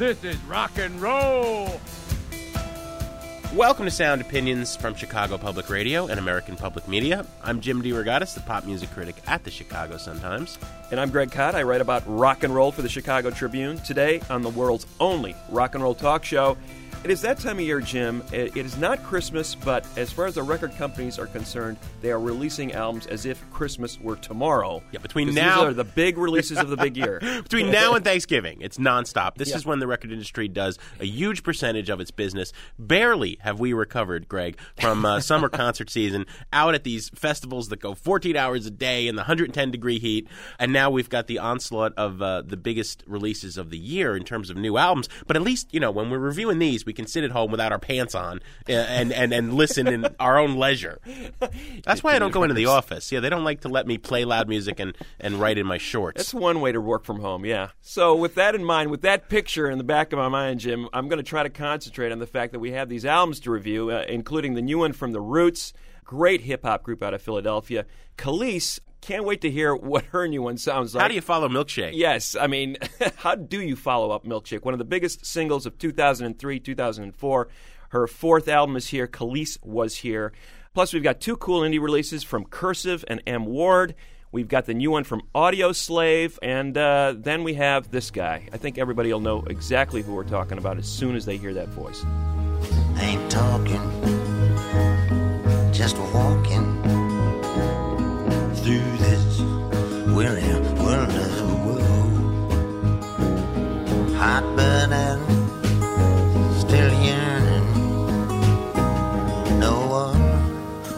This is rock and roll. Welcome to Sound Opinions from Chicago Public Radio and American Public Media. I'm Jim DeRogatis, the pop music critic at the Chicago Sun-Times. And I'm Greg Kot. I write about rock and roll for the Chicago Tribune. Today, on the world's only rock and roll talk show, it is that time of year, Jim. It, is not Christmas, but as far as the record companies are concerned, they are releasing albums as if Christmas were tomorrow. Yeah, between now- these are the big releases of the big year. Between now and Thanksgiving, it's nonstop. This Yeah. is when the record industry does a huge percentage of its business. Barely have we recovered, Greg, from uh, summer concert season out at these festivals that go 14 hours a day in the 110 degree heat. And now we've got the onslaught of uh, the biggest releases of the year in terms of new albums. But at least, you know, when we're reviewing these, we can sit at home without our pants on uh, and, and, and listen in our own leisure. That's why I don't go into the office. Yeah, they don't like to let me play loud music and, and write in my shorts. That's one way to work from home, yeah. So, with that in mind, with that picture in the back of my mind, Jim, I'm going to try to concentrate on the fact that we have these albums to review, uh, including the new one from The Roots, great hip hop group out of Philadelphia. Kelis, can't wait to hear what her new one sounds like. How do you follow Milkshake? Yes, I mean, how do you follow up Milkshake? One of the biggest singles of 2003, 2004. Her fourth album is here. Kelis was here. Plus, we've got two cool indie releases from Cursive and M. Ward. We've got the new one from Audioslave, and uh, then we have this guy. I think everybody will know exactly who we're talking about as soon as they hear that voice. Ain't talking, just walking weary world. Hot burning, still yearning. No one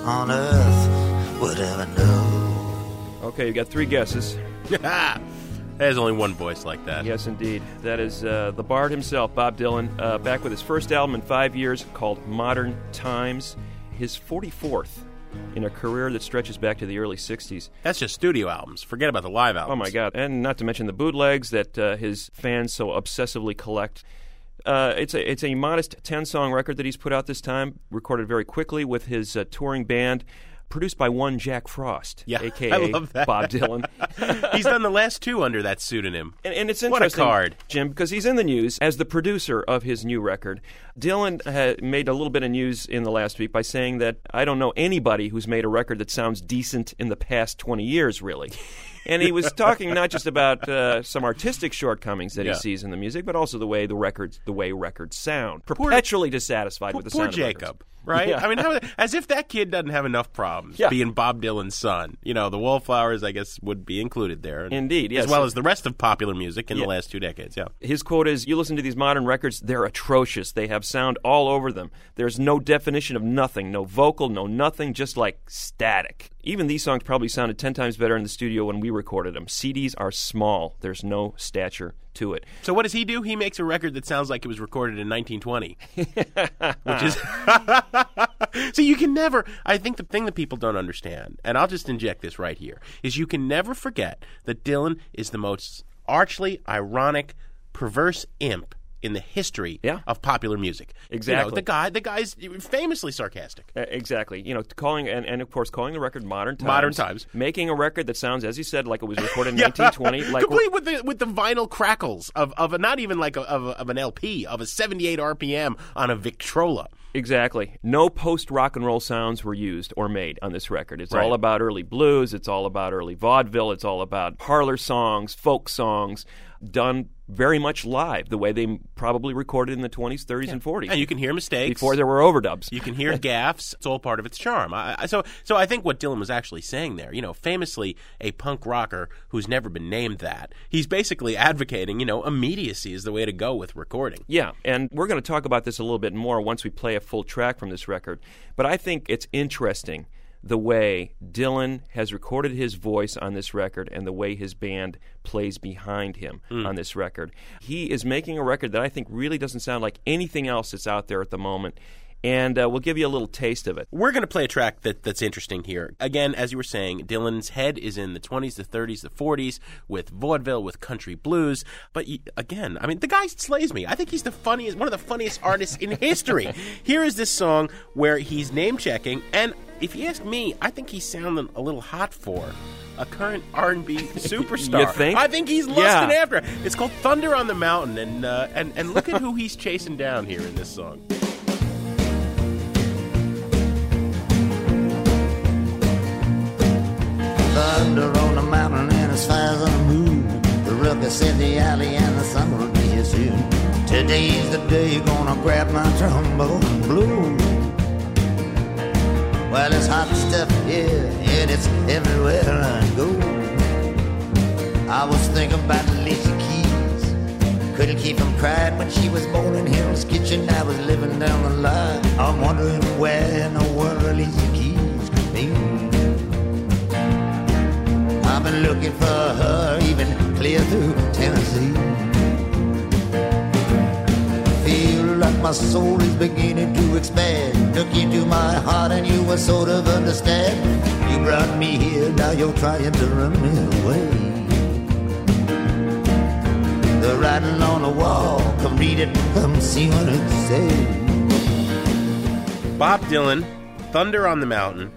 on earth would ever know. Okay, you got three guesses. There's only one voice like that. Yes, indeed. That is uh, the Bard himself, Bob Dylan, uh, back with his first album in five years called Modern Times, his 44th in a career that stretches back to the early 60s. That's just studio albums. Forget about the live albums. Oh, my God. And not to mention the bootlegs that uh, his fans so obsessively collect. Uh, it's a it's a modest ten song record that he's put out this time, recorded very quickly with his uh, touring band, produced by one Jack Frost, Yeah, aka I love that. Bob Dylan. He's done the last two under that pseudonym. And, and it's What a interesting, card. Jim, because he's in the news as the producer of his new record. Dylan had made a little bit of news in the last week by saying that I don't know anybody who's made a record that sounds decent in the past 20 years, really. And he was talking not just about uh, some artistic shortcomings that Yeah. he sees in the music, but also the way the records, the way records sound. Perpetually dissatisfied with the Poor sound of. Jakob, right? Yeah. I mean, how, as if that kid doesn't have enough problems Yeah. being Bob Dylan's son. You know, the Wallflowers, I guess, would be included there. Indeed, yes. As well as the rest of popular music in Yeah. the last two decades, yeah. His quote is You listen to these modern records, they're atrocious. They have sound all over them. There's no definition of nothing, no vocal, no nothing, just like static. Even these songs probably sounded 10 times better in the studio when we recorded them. CDs are small, there's no stature to it. So what does he do? He makes a record that sounds like it was recorded in 1920, which is so you can never. I think the thing that people don't understand, and I'll just inject this right here, is you can never forget that Dylan is the most archly ironic, perverse imp in the history Yeah. of popular music. You know, Exactly. the guy, the guy's famously sarcastic. Uh, exactly. You know, calling and, and of course calling the record modern times. Modern Times. Making a record that sounds, as you said, like it was recorded in 1920. Like complete with the with the vinyl crackles of of a, not even like a, of, a, of an LP of a 78 RPM on a Victrola. Exactly. No post rock and roll sounds were used or made on this record. It's Right. all about early blues, it's all about early vaudeville, it's all about parlor songs, folk songs, done very much live, the way they probably recorded in the 20s, 30s, and 40s. And you can hear mistakes before there were overdubs. You can hear gaffes. It's all part of its charm. I, I, so, so I think what Dylan was actually saying there, you know, famously a punk rocker who's never been named that, he's basically advocating, you know, immediacy is the way to go with recording. Yeah, and we're going to talk about this a little bit more once we play a full track from this record. But I think it's interesting the way Dylan has recorded his voice on this record and the way his band plays behind him hmm. on this record. He is making a record that I think really doesn't sound like anything else that's out there at the moment. And uh, we'll give you a little taste of it. We're going to play a track that, that's interesting here. Again, as you were saying, Dylan's head is in the 20s, the 30s, the 40s with vaudeville, with country blues. But again, I mean, the guy slays me. I think he's the funniest, one of the funniest artists in history. Here is this song where he's name checking, and if you ask me, I think he's sounding a little hot for a current R&B superstar. You think? I think he's lusting Yeah. after. it. It's called Thunder on the Mountain, and uh, and and look at who he's chasing down here in this song. Thunder on the mountain and as far as the moon. The ruckus in the alley and the sun will be here soon. Today's the day you're gonna grab my trombone blue. Well, it's hot stuff here and it's everywhere I go. I was thinking about Alicia Keys. Couldn't keep from crying when she was born in Hell's Kitchen. I was living down the line. I'm wondering where in the world Alicia Keys could be. I've been looking for her even clear through Tennessee. Feel like my soul is beginning to expand. Look into my heart and you will sort of understand. You brought me here, now you're trying to run me away. The writing on the wall, come read it, come see what it says. Bob Dylan, Thunder on the Mountain,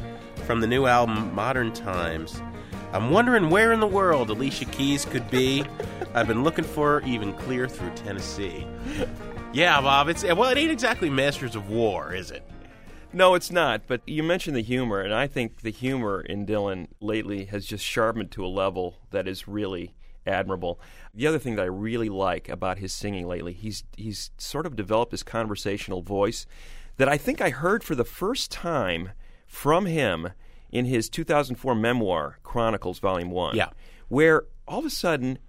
from the new album Modern Times. I'm wondering where in the world Alicia Keys could be. I've been looking for her even clear through Tennessee. Yeah, Bob, it's well, it ain't exactly Masters of War, is it? No, it's not. But you mentioned the humor, and I think the humor in Dylan lately has just sharpened to a level that is really admirable. The other thing that I really like about his singing lately, he's he's sort of developed this conversational voice that I think I heard for the first time from him in his 2004 memoir Chronicles Volume 1. Yeah. Where all of a sudden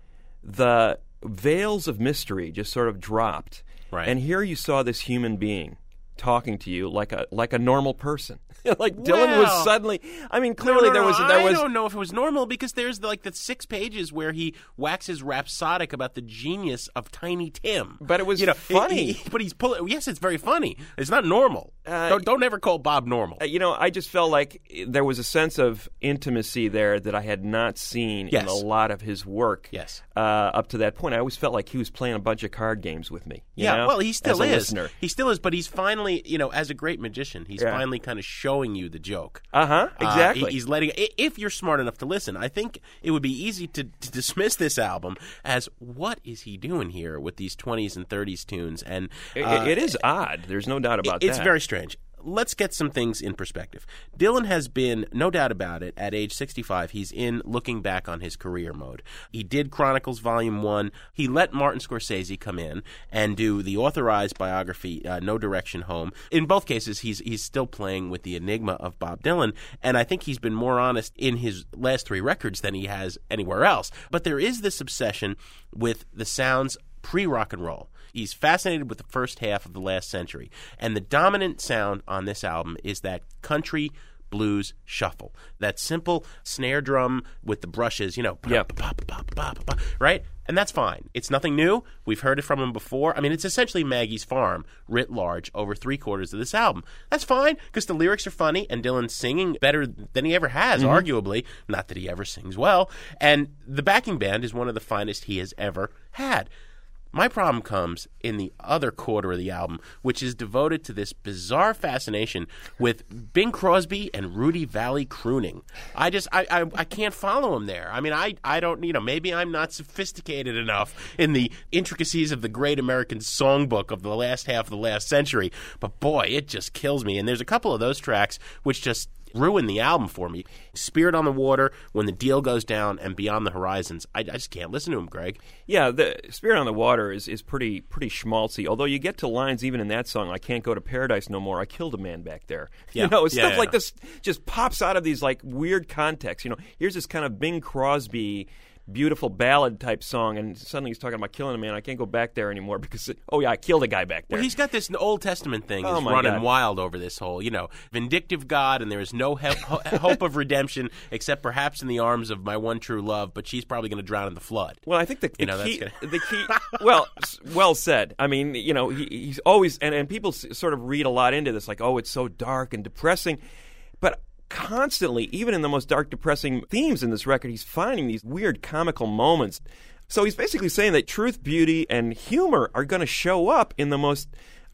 the veils of mystery just sort of dropped. Right. And here you saw this human being talking to you like a like a normal person. like Dylan was suddenly I mean clearly No, no, there no, was there I was don't know if it was normal because there's like the six pages where he waxes rhapsodic about the genius of Tiny Tim. But it was you know, funny. he- but he's pulling. Yes, it's very funny. It's not normal. Uh, don't, don't ever call Bob normal. Uh, you know, I just felt like there was a sense of intimacy there that I had not seen Yes. in a lot of his work. Yes. Uh, up to that point, I always felt like he was playing a bunch of card games with me. you Yeah, know, well, he still is. listener. He still is, but he's finally, you know, as a great magician, he's Yeah. finally kind of showing you the joke. Uh huh. Uh, Exactly. he- he's letting. If you're smart enough to listen, I think it would be easy to, to dismiss this album as what is he doing here with these 20s and 30s tunes? And It- uh, it is odd. There's no doubt about it's that. It's very strange. Let's get some things in perspective. Dylan has been, no doubt about it, at age 65, he's in looking back on his career mode. He did Chronicles Volume 1. He let Martin Scorsese come in and do the authorized biography, uh, No Direction Home. In both cases, he's, he's still playing with the enigma of Bob Dylan, and I think he's been more honest in his last three records than he has anywhere else. But there is this obsession with the sounds pre rock and roll. He's fascinated with the first half of the last century. And the dominant sound on this album is that country blues shuffle. That simple snare drum with the brushes, you know, right? And that's fine. It's nothing new. We've heard it from him before. I mean, it's essentially Maggie's Farm writ large over three quarters of this album. That's fine because the lyrics are funny and Dylan's singing better than he ever has, mm-hmm. arguably. Not that he ever sings well. And the backing band is one of the finest he has ever had. My problem comes in the other quarter of the album, which is devoted to this bizarre fascination with Bing Crosby and Rudy Vallée crooning. I just I, I, I can't follow him there. I mean I, I don't you know maybe I'm not sophisticated enough in the intricacies of the great American songbook of the last half of the last century, but boy, it just kills me. And there's a couple of those tracks which just ruin the album for me. Spirit on the Water, When the Deal Goes Down, and Beyond the Horizons. I, I just can't listen to him, Greg. Yeah, the Spirit on the Water is, is pretty pretty schmaltzy. Although you get to lines even in that song, I can't go to paradise no more. I killed a man back there. Yeah. You know, Yeah, stuff yeah, like this just pops out of these like weird contexts. You know, here's this kind of Bing Crosby beautiful ballad type song, and suddenly he's talking about killing a man. I can't go back there anymore because oh yeah, I killed a guy back there. Well, he's got this Old Testament thing Oh, running God. wild over this whole, you know, vindictive God, and there is no he- hope of redemption except perhaps in the arms of my one true love, but she's probably going to drown in the flood. Well, I think the, the You know, that's key, gonna- the key. Well, well said. I mean, you know, he, he's always and, and people s- sort of read a lot into this, like, oh, it's so dark and depressing, but constantly, even in the most dark, depressing themes in this record, he's finding these weird comical moments. So he's basically saying that truth, beauty, and humor are going to show up in the most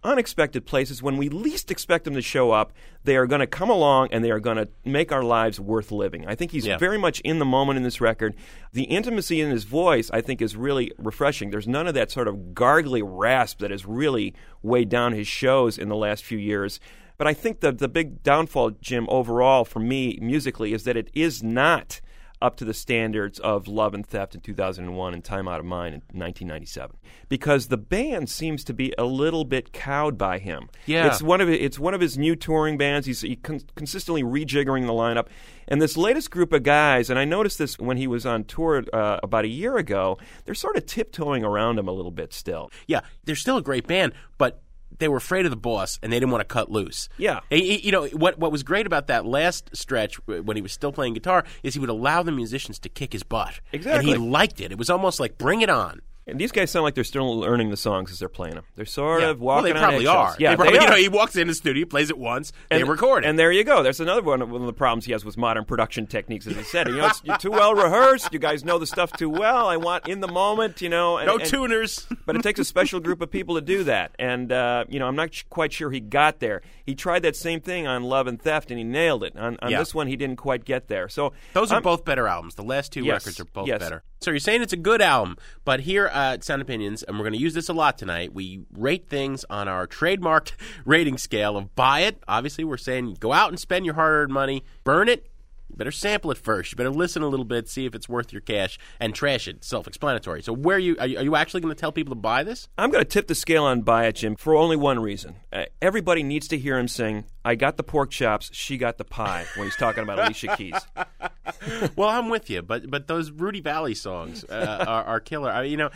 unexpected places when we least expect them to show up. They are going to come along and they are going to make our lives worth living. I think he's Yeah. very much in the moment in this record. The intimacy in his voice, I think, is really refreshing. There's none of that sort of gargly rasp that has really weighed down his shows in the last few years. But I think the the big downfall, Jim, overall for me musically, is that it is not up to the standards of Love and Theft in 2001 and Time Out of Mind in 1997 because the band seems to be a little bit cowed by him. Yeah. It's one of it's one of his new touring bands. He's he con- consistently rejiggering the lineup. And this latest group of guys, and I noticed this when he was on tour uh, about a year ago, they're sort of tiptoeing around him a little bit still. Yeah, they're still a great band, but they were afraid of the boss and they didn't want to cut loose. Yeah. He- he- you know what? What was great about that last stretch when he was still playing guitar is he would allow the musicians to kick his butt. Exactly. and he liked it. It was almost like bring it on. And these guys sound like they're still learning the songs as they're playing them. They're sort Yeah. of well, walking they on probably are. Yeah, They probably, they you know, he walks in the studio, plays it once, they and, record it. And there you go. There's another one, one of the problems he has with modern production techniques, as he said. You know, it's you're too well rehearsed. You guys know the stuff too well. I want in the moment, you know. And, no and- tuners. but it takes a special group of people to do that. And, uh, you know, I'm not sh- quite sure he got there. He tried that same thing on Love and Theft, and he nailed it. On, on Yeah. this one, he didn't quite get there. So Those are I'm- both better albums. The last two Yes, records are both yes. better. So you're saying it's a good album, but here at Sound Opinions, and we're going to use this a lot tonight, we rate things on our trademarked rating scale of buy it. Obviously, we're saying go out and spend your hard-earned money, burn it. You better sample it first. You better listen a little bit, see if it's worth your cash, and trash it. Self-explanatory. So, where you are you, are you actually going to tell people to buy this? I'm going to tip the scale on Buy It, Jim, for only one reason. Uh, everybody needs to hear him sing, I got the pork chops, she got the pie, when he's talking about Alicia Keys. well, I'm with you, but but those Rudy Vallée songs uh, are, are killer. I, you know,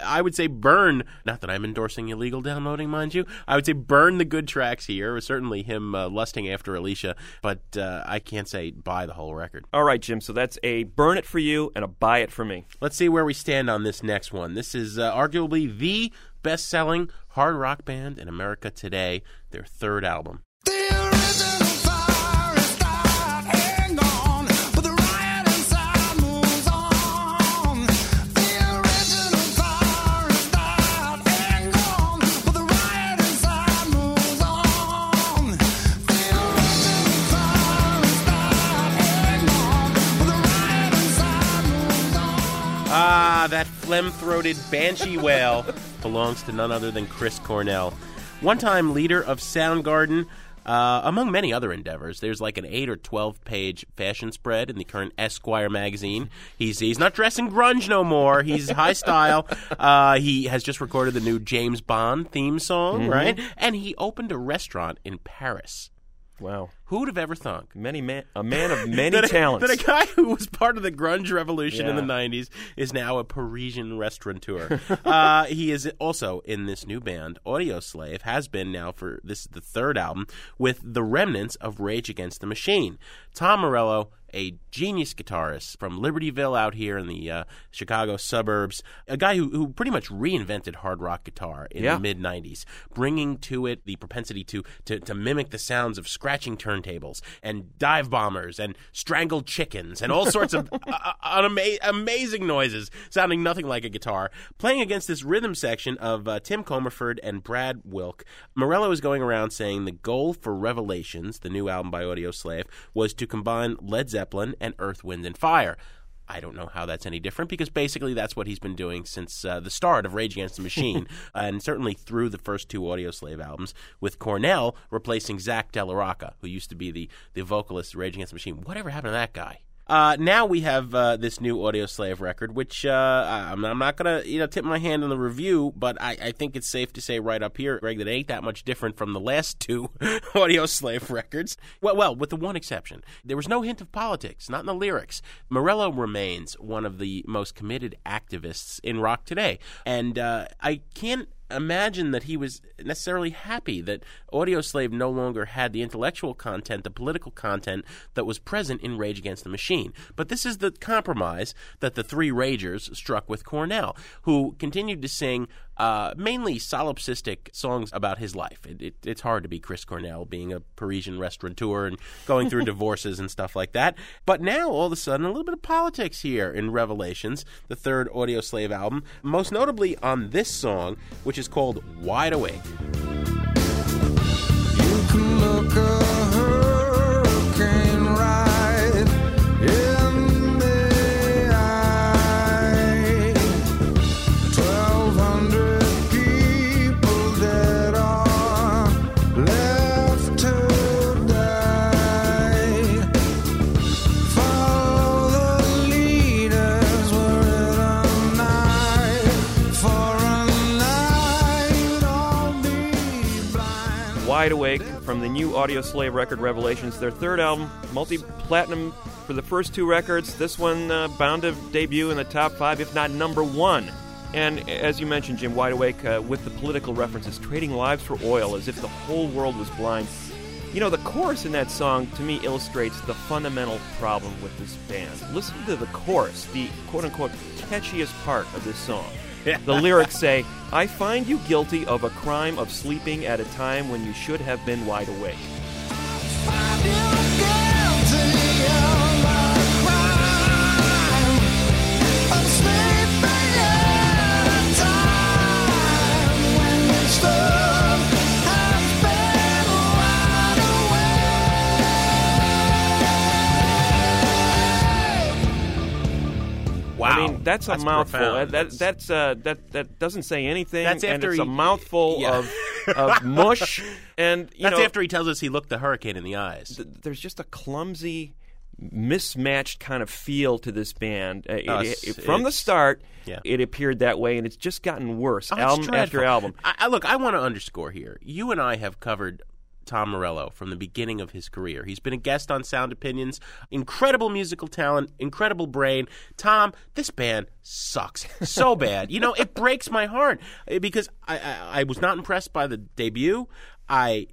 I would say burn. Not that I'm endorsing illegal downloading, mind you. I would say burn the good tracks here. Certainly him uh, lusting after Alicia, but uh, I can't say buy the whole record. All right, Jim, so that's a burn it for you and a buy it for me. Let's see where we stand on this next one. This is uh, arguably the best-selling hard rock band in America today. Their third album. Ah, that phlegm-throated banshee wail belongs to none other than Chris Cornell, one-time leader of Soundgarden. Uh, among many other endeavors, there's like an eight or twelve page fashion spread in the current Esquire magazine. He's he's not dressing grunge no more. He's high style. Uh, he has just recorded the new James Bond theme song, right? And he opened a restaurant in Paris. Wow. Who would have ever thunk? Many man, a man of many that, a, talents. that a guy who was part of the grunge revolution in the 90s is now a Parisian restaurateur. uh, he is also in this new band, Audioslave, has been now for this is the third album, with the remnants of Rage Against the Machine. Tom Morello, a genius guitarist from Libertyville out here in the uh, Chicago suburbs, a guy who, who pretty much reinvented hard rock guitar in Yeah. the mid 90s, bringing to it the propensity to, to, to mimic the sounds of scratching turntables and dive bombers and strangled chickens and all sorts of uh, unama- amazing noises sounding nothing like a guitar. Playing against this rhythm section of uh, Tim Commerford and Brad Wilk, Morello is going around saying the goal for Revelations, the new album by Audioslave, was to combine Led Zeppelin and Earth, Wind, and Fire. I don't know how that's any different because basically that's what he's been doing since uh, the start of Rage Against the Machine, and certainly through the first two Audioslave albums, with Cornell replacing Zack De La Rocha, who used to be the, the vocalist of Rage Against the Machine. Whatever happened to that guy? Uh, now we have uh, this new Audioslave record, which uh, I'm, I'm not gonna you know tip my hand on the review, but I, I think it's safe to say right up here, Greg, that it ain't that much different from the last two Audioslave records. Well, well, with the one exception, there was no hint of politics, not in the lyrics. Morello remains one of the most committed activists in rock today, and uh, I can't imagine that he was necessarily happy that Audioslave no longer had the intellectual content, the political content that was present in Rage Against the Machine. But this is the compromise that the three Ragers struck with Cornell, who continued to sing uh, mainly solipsistic songs about his life. It, it, it's hard to be Chris Cornell, being a Parisian restaurateur and going through divorces and stuff like that. But now, all of a sudden, a little bit of politics here in Revelations, the third Audioslave album, most notably on this song, which is called Wide Awake. Wide Awake from the new Audioslave record Revelations, their third album, multi platinum for the first two records. This one uh, bound to debut in the top five, if not number one. And as you mentioned, Jim, Wide Awake uh, with the political references, trading lives for oil as if the whole world was blind. You know, the chorus in that song to me illustrates the fundamental problem with this band. Listen to the chorus, the quote unquote catchiest part of this song. The lyrics say, I find you guilty of a crime of sleeping at a time when you should have been wide awake. I mean, that's a That's mouthful. profound. That, that, that's uh, that that doesn't say anything. That's and after it's a he- mouthful yeah. of of mush. And you That's know, after he tells us he looked the hurricane in the eyes. th- there's just a clumsy, mismatched kind of feel to this band. Uh, it- Oh, it- it- from the start, yeah. it appeared that way, and it's just gotten worse, Oh, album after album. I, I, look, I want to underscore here. You and I have covered Tom Morello from the beginning of his career. He's been a guest on Sound Opinions. Incredible musical talent, incredible brain. Tom, this band sucks so bad. You know, it breaks my heart eh, because I, I, I was not impressed by the debut. I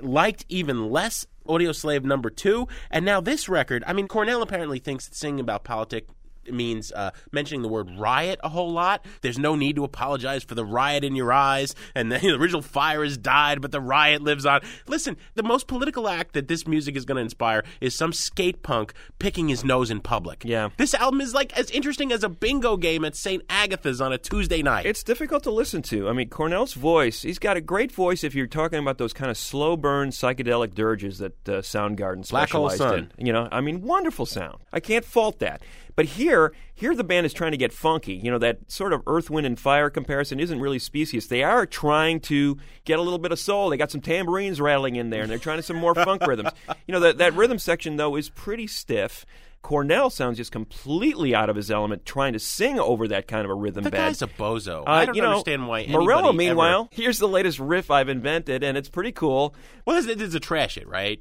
liked even less Audioslave number two, and now this record. I mean, Cornell apparently thinks that singing about politics means uh, mentioning the word riot a whole lot. There's no need to apologize for the riot in your eyes, and the, the original fire has died, but the riot lives on. Listen, the most political act that this music is going to inspire is some skate punk picking his nose in public. Yeah. this album is like as interesting as a bingo game at St. Agatha's on a Tuesday night. It's difficult to listen to. I mean, Cornell's voice, he's got a great voice if you're talking about those kind of slow burn psychedelic dirges that uh, Soundgarden Black Hole Sun. in. You know, I mean, wonderful sound. I can't fault that. But here, here the band is trying to get funky. You know, that sort of Earth, Wind, and Fire comparison isn't really specious. They are trying to get a little bit of soul. They got some tambourines rattling in there, and they're trying to some more funk rhythms. You know, that, that rhythm section, though, is pretty stiff. Cornell sounds just completely out of his element trying to sing over that kind of a rhythm the bed. guy's a bozo. Uh, I don't you know, understand why. Morello, meanwhile, ever- here's the latest riff I've invented, and it's pretty cool. well, this, this is a trash it, right?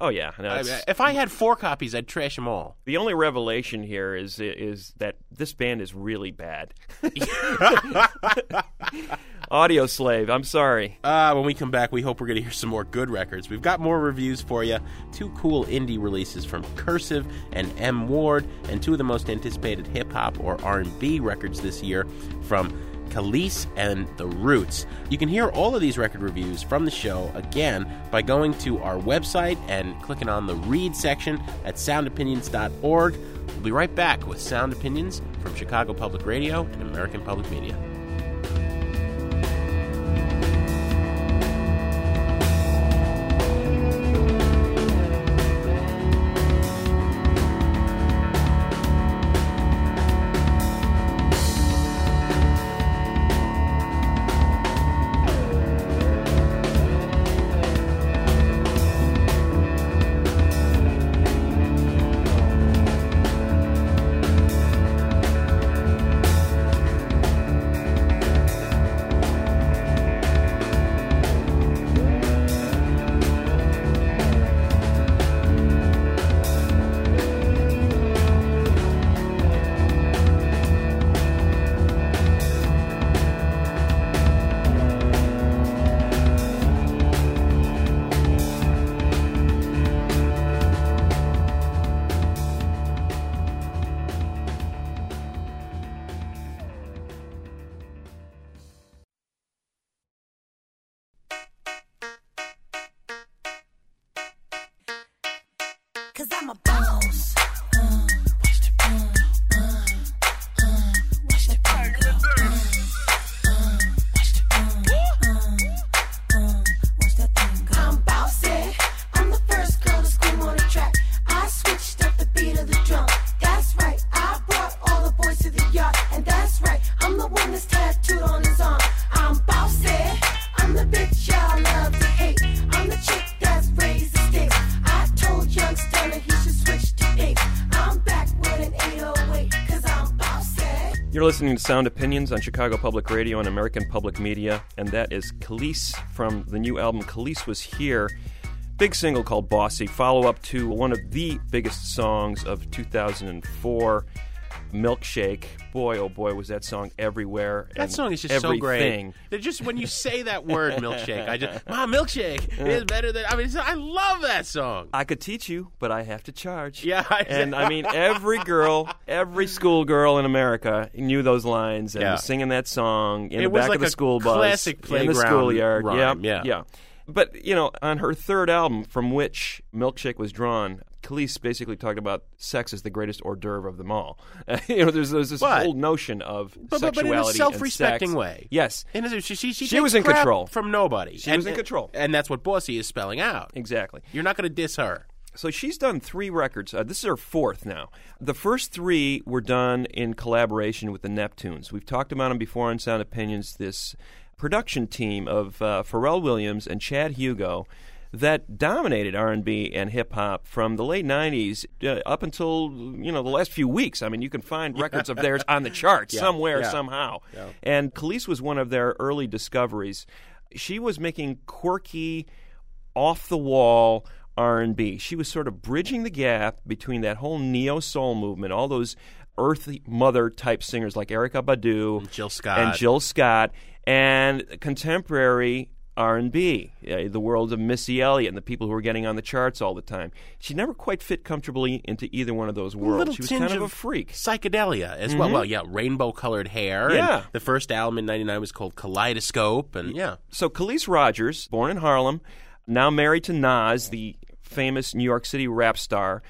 Oh yeah, no, I- it's- if I had four copies, I'd trash them all. the only revelation here is is that this band is really bad. Audio Slave, I'm sorry. Uh, when we come back, we hope we're going to hear some more good records. We've got more reviews for you. Two cool indie releases from Cursive and M Ward, and two of the most anticipated hip hop or R&B records this year from Kelis and The Roots. You can hear all of these record reviews from the show again by going to our website and clicking on the read section at soundopinions.org. We'll be right back with Sound Opinions from Chicago Public Radio and American Public Media. Listening to Sound Opinions on Chicago Public Radio and American Public Media, and that is Kelis from the new album Kelis Was Here. Big single called Bossy, follow up to one of the biggest songs of 2004, Milkshake. Boy, oh boy, was that song everywhere. That song is just so great. They're just when you say that word, milkshake, I just, my milkshake is better than. I mean, I love that song. I could teach you, but I have to charge. Yeah, I- and I mean, every girl, every schoolgirl in America knew those lines and Yeah. was singing that song in It the back like of the a school bus, classic in the schoolyard. rhyme, yeah, yeah. yeah. But you know, on her third album, from which Milkshake was drawn. Kelis basically talked about sex as the greatest hors d'oeuvre of them all. you know, there's, there's this But- whole notion of But, but, but in a self-respecting way. Yes, And she, she, she, She was in control. from nobody. She and, was in control. and that's what Bossy is spelling out. exactly. You're not going to diss her. So she's done three records. Uh, this is her fourth now. The first three were done in collaboration with the Neptunes. We've talked about them before on Sound Opinions. This production team of uh, Pharrell Williams and Chad Hugo that dominated R&B and hip hop from the late 90s uh, up until you know the last few weeks. I mean, you can find records of theirs on the charts somewhere yeah. somehow. And Kelis was one of their early discoveries. She was making quirky off the wall R&B. She was sort of bridging the gap between that whole neo soul movement, all those earthy mother type singers like Erykah Badu, Jill Scott. and Jill Scott, and contemporary R&B, uh, the world of Missy Elliott and the people who were getting on the charts all the time. She never quite fit comfortably into either one of those worlds. little She was tinge kind of a freak. Psychedelia as well. Well, yeah, rainbow colored hair. and Yeah. the first album in '99 was called Kaleidoscope, and yeah, So Kelis Rogers, born in Harlem, now married to Nas, the famous New York City rap star.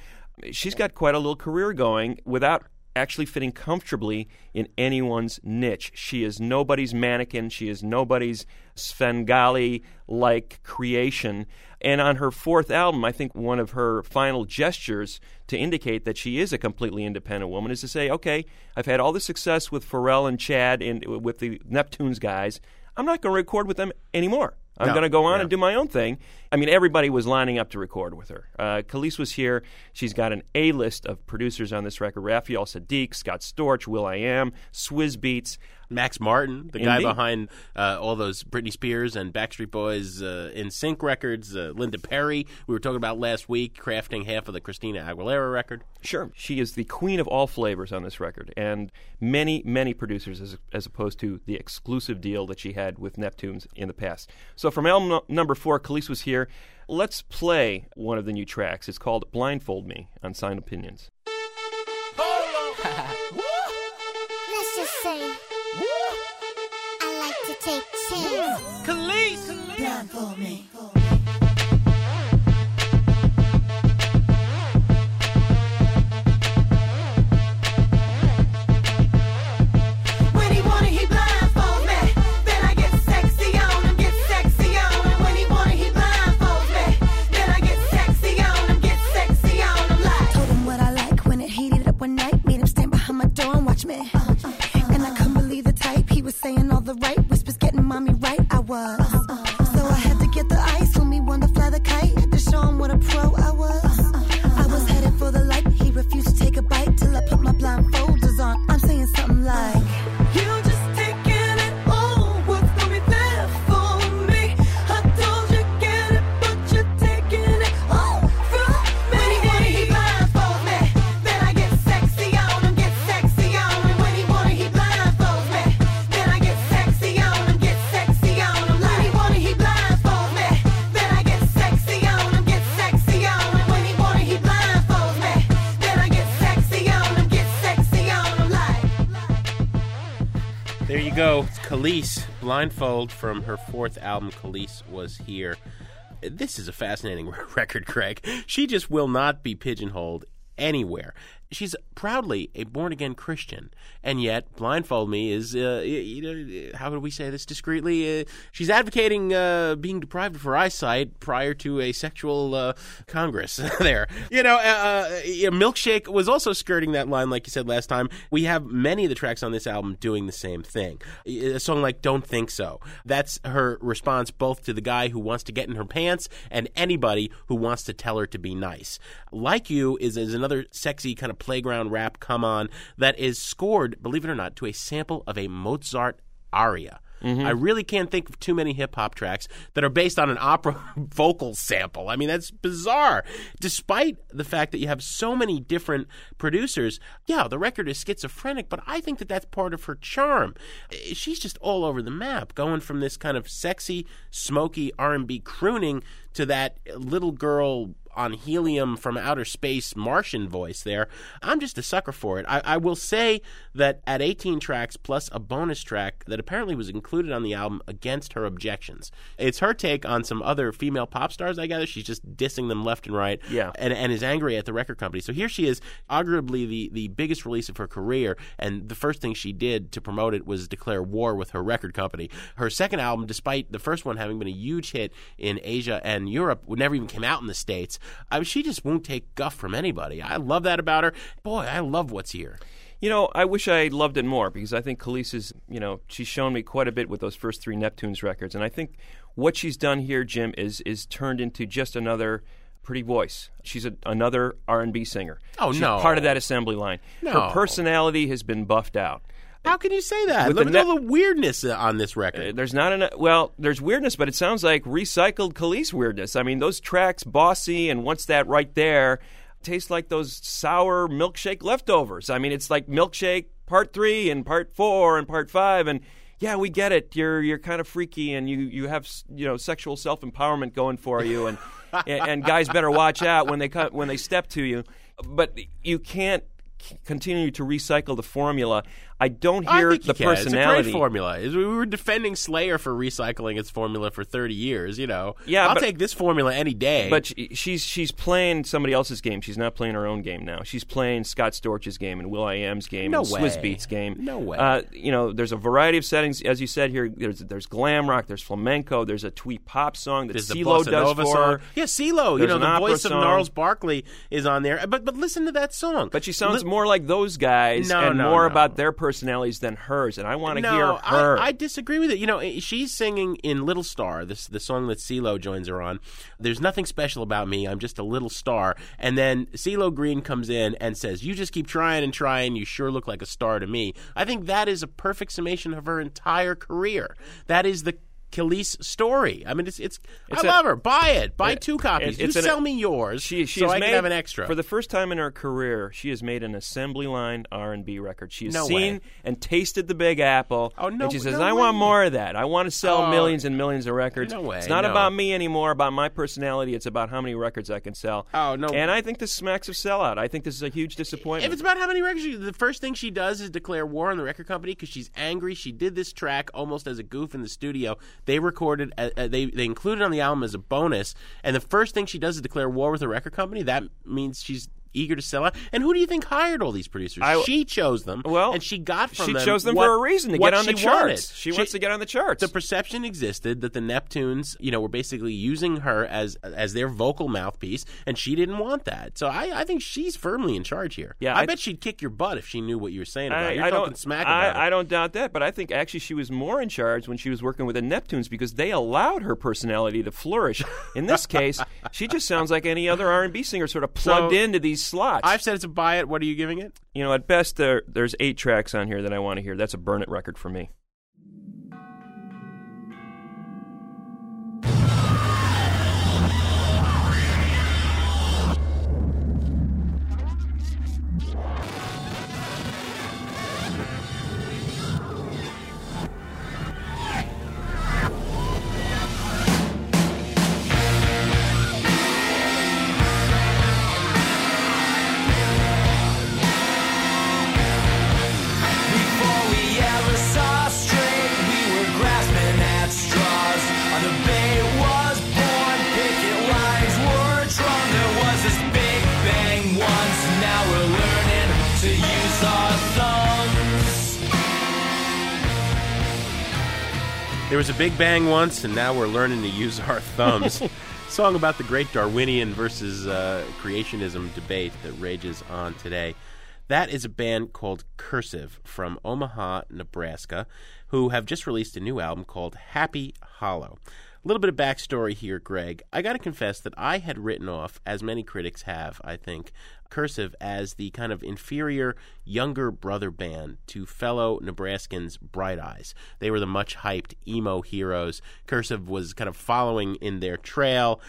She's got quite a little career going without actually fitting comfortably in anyone's niche. She is nobody's mannequin. She is nobody's Svengali like creation. And on her fourth album, I think one of her final gestures to indicate that she is a completely independent woman is to say, okay, I've had all the success with Pharrell and Chad and with the Neptunes guys. I'm not going to record with them anymore. I'm No, going to go on and do my own thing. I mean, everybody was lining up to record with her. Uh, Kelis was here. She's got an A list of producers on this record Raphael Saadiq, Scott Storch, Will I Am, Swizz Beatz. Max Martin, the guy behind uh, all those Britney Spears and Backstreet Boys uh, NSYNC records, uh, Linda Perry, we were talking about last week, crafting half of the Christina Aguilera record. Sure. She is the queen of all flavors on this record, and many, many producers as, as opposed to the exclusive deal that she had with Neptunes in the past. So from album no- number four, Kelis was here. Let's play one of the new tracks. It's called Blindfold Me on Sound Opinions. Let's just say I like to take chances. Blindfold me. Blindfold from her fourth album, Kelis Was Here. This is a fascinating record, Greg. She just will not be pigeonholed anywhere. She's proudly a born again Christian, and yet Blindfold Me is, uh, you know, how would we say this discreetly? Uh, she's advocating uh, being deprived of her eyesight prior to a sexual uh, congress there. You know, uh, uh, Milkshake was also skirting that line, like you said last time. We have many of the tracks on this album doing the same thing. A song like Don't Think So. That's her response both to the guy who wants to get in her pants and anybody who wants to tell her to be nice. Like You is, is another sexy kind of playground rap come on that is scored, believe it or not, to a sample of a Mozart aria. I really can't think of too many hip hop tracks that are based on an opera vocal sample. I mean, that's bizarre. Despite the fact that you have so many different producers, yeah, the record is schizophrenic, but I think that that's part of her charm. Eh, She's just all over the map, going from this kind of sexy, smoky R&B crooning to that little girl on helium from outer space Martian voice there. I'm just a sucker for it. I, I will say that at 18 tracks plus a bonus track that apparently was included on the album against her objections. It's her take on some other female pop stars, I gather. She's just dissing them left and right Yeah. and, and is angry at the record company. So here she is, arguably the, the biggest release of her career, and the first thing she did to promote it was declare war with her record company. Her second album, despite the first one having been a huge hit in Asia and Europe, would never even came out in the States. I mean, she just won't take guff from anybody. I love that about her. Boy, I love what's here. You know, I wish I loved it more because I think Kelis is, you know, she's shown me quite a bit with those first three Neptunes records, and I think what she's done here, Jim, is is turned into just another pretty voice. She's a, another R and B singer. Oh, she's no. part of that assembly line. No. Her personality has been buffed out. How can you say that? Look at all the weirdness uh, on this Uh, record. There's not enough. Well, there's weirdness, but it sounds like recycled Kelis weirdness. I mean, those tracks, bossy, and what's that right there, taste like those sour milkshake leftovers. I mean, it's like milkshake part three and part four and part five, and yeah, we get it. You're you're kind of freaky, and you you have you know sexual self empowerment going for you, and and and guys better watch out when they cut when they step to you. But you can't continue to recycle the formula. I don't hear you the personality. It's a great formula. We were defending Slayer for recycling its formula for 30 years, you know. Yeah, I'll but- take this formula any day. But she's she's playing somebody else's game. She's not playing her own game now. She's playing Scott Storch's game and Will I Am's game No and Swizz way. Beats game. No way. Uh, you know, there's a variety of settings, as you said here. There's there's glam rock, there's flamenco, there's a twee pop song that CeeLo does Nova for song. her. Yeah, CeeLo. You know, the voice of song. Gnarls Barkley is on there. But but listen to that song. But she sounds Li- more like those guys No, and no, more no. about their personalities than hers. And I want to no, hear her. I, I disagree with it. You know, she's singing in Little Star, this the song that CeeLo joins her on. There's nothing special about me. I'm just a little star. And then CeeLo Green comes in and says, "You just keep trying and trying. You sure look like a star to me." I think that is a perfect summation of her entire career. That is the Kelis story. I mean, it's it's. It's I a- love her. Buy it. Buy it- two copies. it's you an- sell me yours, She, she so I made, can have an extra. For the first time in her career, she has made an assembly line R&B record. She has No seen way. and tasted the Big Apple. Oh, no- And she says, no I want more of that. I want to sell Oh, millions and millions of records. no way, It's not no. about me anymore, about my personality. It's about how many records I can sell. Oh, no. And I think this smacks of sellout. I think this is a huge disappointment. If it's about how many records, the first thing she does is declare war on the record company because she's angry. She did this track almost as a goof in the studio. They recorded, uh, uh, they they included on the album as a bonus, and the first thing she does is declare war with the record company. That means she's eager to sell out. And who do you think hired all these producers? I- she chose them. well, and she got from she them. She chose them what- for a reason to get on the she charts. wanted. She, wants to get on the charts. The perception existed that the Neptunes, you know, were basically using her as as their vocal mouthpiece, and she didn't want that. So I, I think she's firmly in charge here. Yeah, I, I- bet she'd kick your butt if she knew what you were saying about. I, it. You're I talking don't, smack about I it. don't doubt that, but I think actually she was more in charge when she was working with the Neptunes because they allowed her personality to flourish. In this case, she just sounds like any other R&B singer, sort of plugged So, into these slots. I've said it's a buy it. What are you giving it? you know, at best, there, there's eight tracks on here that I want to hear. That's a burn it record for me. Was a big bang once, and now we're learning to use our thumbs. Song about the great Darwinian versus uh, creationism debate that rages on today. That is a band called Cursive from Omaha, Nebraska, who have just released a new album called Happy Hollow. A little bit of backstory here, Greg. I got to confess that I had written off, as many critics have, I think, Cursive as the kind of inferior younger brother band to fellow Nebraskans Bright Eyes. They were the much hyped emo heroes. Cursive was kind of following in their trail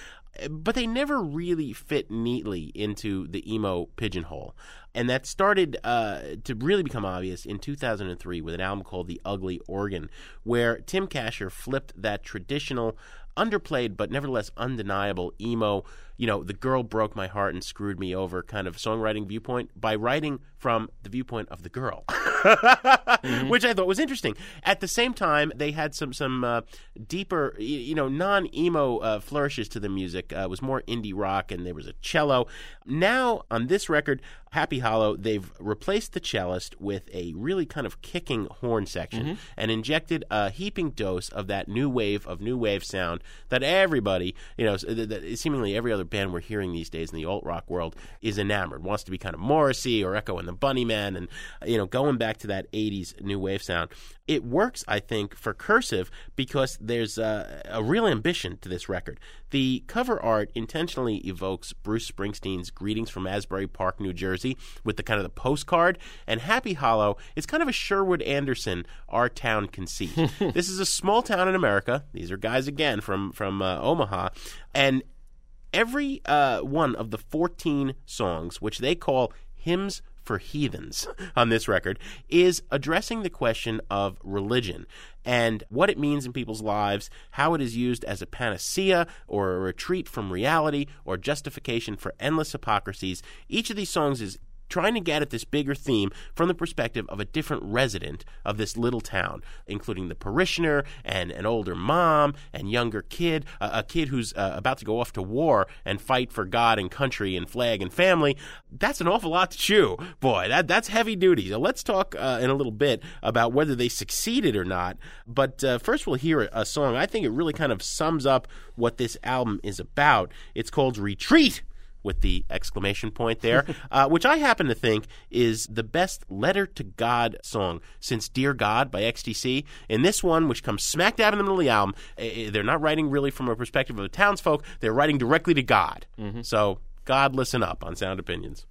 but they never really fit neatly into the emo pigeonhole. And that started uh, to really become obvious in 2003 with an album called The Ugly Organ, where Tim Kasher flipped that traditional, underplayed but nevertheless undeniable emo, you know, the girl broke my heart and screwed me over kind of songwriting viewpoint by writing from the viewpoint of the girl. which I thought was interesting. At the same time, they had some some uh, deeper, you know, non emo uh, flourishes to the music. Uh, it was more indie rock, and there was a cello. Now on this record, Happy Hollow, they've replaced the cellist with a really kind of kicking horn section and injected a heaping dose of that new wave of new wave sound that everybody, you know, that seemingly every other band we're hearing these days in the alt rock world is enamored, wants to be kind of Morrissey or Echo and the Bunnymen, and you know, going back to that '80s new wave sound. It works, I think, for Cursive because there's a, a real ambition to this record. The cover art intentionally evokes Bruce Springsteen's "Greetings from Asbury Park, New Jersey" with the kind of the postcard, and Happy Hollow is kind of a Sherwood Anderson "Our Town" conceit. this is a small town in America. These are guys again from from uh, Omaha, and every uh, one of the 14 songs, which they call hymns for heathens on this record, is addressing the question of religion and what it means in people's lives, how it is used as a panacea or a retreat from reality or justification for endless hypocrisies. Each of these songs is trying to get at this bigger theme from the perspective of a different resident of this little town, including the parishioner and an older mom and younger kid, a, a kid who's uh, about to go off to war and fight for God and country and flag and family. That's an awful lot to chew, boy. That that's heavy duty. So let's talk uh, in a little bit about whether they succeeded or not. But uh, first, we'll hear a, a song. I think it really kind of sums up what this album is about. It's called "Retreat." With the exclamation point there, uh, which I happen to think is the best letter to God song since Dear God by XTC. In this one, which comes smack dab in the middle of the album, eh, they're not writing really from a perspective of the townsfolk, they're writing directly to God. So, God, listen up on Sound Opinions.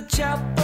The chapel,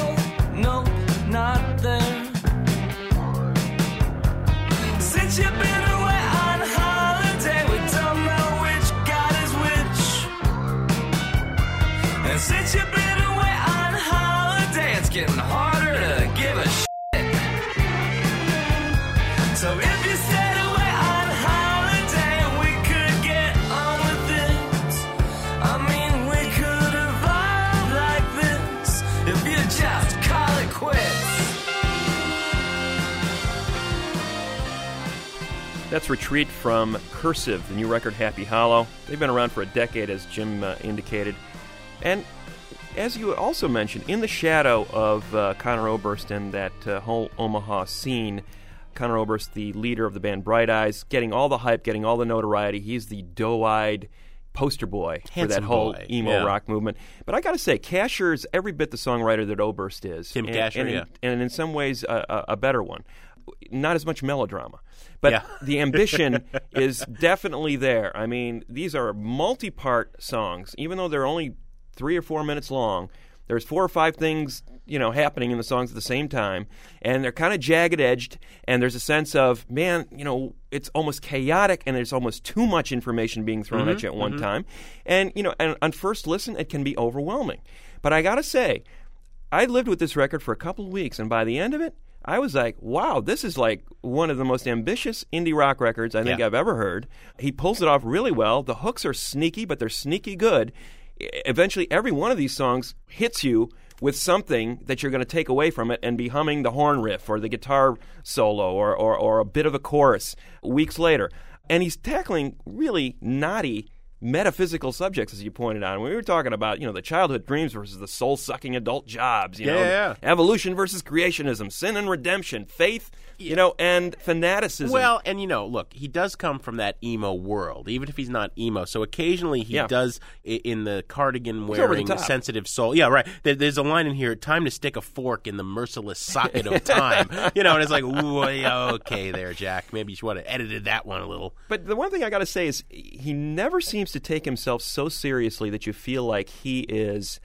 That's Retreat from Cursive, the new record Happy Hollow. They've been around for a decade, as Jim uh, indicated. And as you also mentioned, in the shadow of uh, Conor Oberst and that uh, whole Omaha scene, Conor Oberst, the leader of the band Bright Eyes, getting all the hype, getting all the notoriety. He's the doe-eyed poster boy for that Handsome whole boy, emo yeah. rock movement. But I got to say, Kasher's every bit the songwriter that Oberst is. Tim and, Kasher, and, in- yeah. and in some ways a better one. Not as much melodrama, but Yeah. the ambition is definitely there. I mean, these are multi-part songs, even though they're only three or four minutes long. There's four or five things, you know, happening in the songs at the same time, and they're kind of jagged edged. And there's a sense of, man, you know, it's almost chaotic, and there's almost too much information being thrown at mm-hmm. you at one mm-hmm. time. And you know, and on first listen, it can be overwhelming. But I gotta say, I lived with this record for a couple of weeks, and by the end of it, I was like, wow, this is like one of the most ambitious indie rock records I think Yeah. I've ever heard. He pulls it off really well. The hooks are sneaky, but they're sneaky good. Eventually, every one of these songs hits you with something that you're going to take away from it and be humming the horn riff or the guitar solo or, or, or a bit of a chorus weeks later. And he's tackling really naughty metaphysical subjects, as you pointed out. And we were talking about, you know, the childhood dreams versus the soul sucking adult jobs, you know, Yeah, yeah. evolution versus creationism, sin and redemption, faith, you know, and fanaticism. Well, and you know, look, he does come from that emo world, even if he's not emo. So occasionally he Yeah. does in the cardigan the wearing sensitive soul. Yeah, right. There's a line in here: "Time to stick a fork in the merciless socket of time." you know, and it's like, okay, there, Jack. Maybe you should have edited that one a little. But the one thing I got to say is he never seems to take himself so seriously that you feel like he is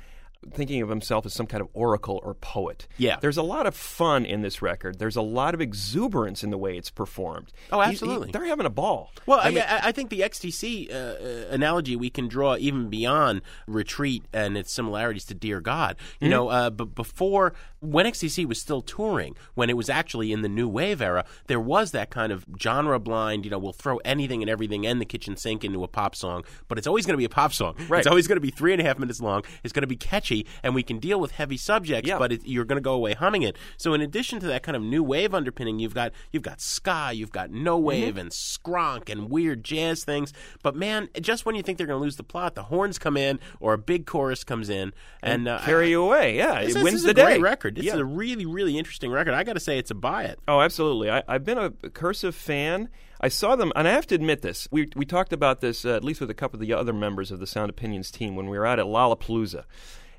thinking of himself as some kind of oracle or poet. Yeah. There's a lot of fun in this record. There's a lot of exuberance in the way it's performed. Oh, He- he- absolutely. they're having a ball. Well, I, mean, I, I think the XTC uh, uh, analogy we can draw even beyond Retreat and its similarities to Dear God. You Mm-hmm. know, uh, but before when XTC was still touring, when it was actually in the new wave era, there was that kind of genre blind. You know, we'll throw anything and everything and the kitchen sink into a pop song, but it's always going to be a pop song. Right. It's always going to be three and a half minutes long. It's going to be catchy, and we can deal with heavy subjects, Yeah. but it, you're going to go away humming it. So, in addition to that kind of new wave underpinning, you've got you've got ska, you've got no Mm-hmm. wave and skronk and weird jazz things. But man, just when you think they're going to lose the plot, the horns come in or a big chorus comes in and, uh, carry you away. Yeah, it wins the day. great record. This Yeah. is a really, really interesting record. I got to say, it's a buy it. Oh, absolutely. I, I've been a cursive fan. I saw them, and I have to admit this. We we talked about this uh, at least with a couple of the other members of the Sound Opinions team when we were out at Lollapalooza,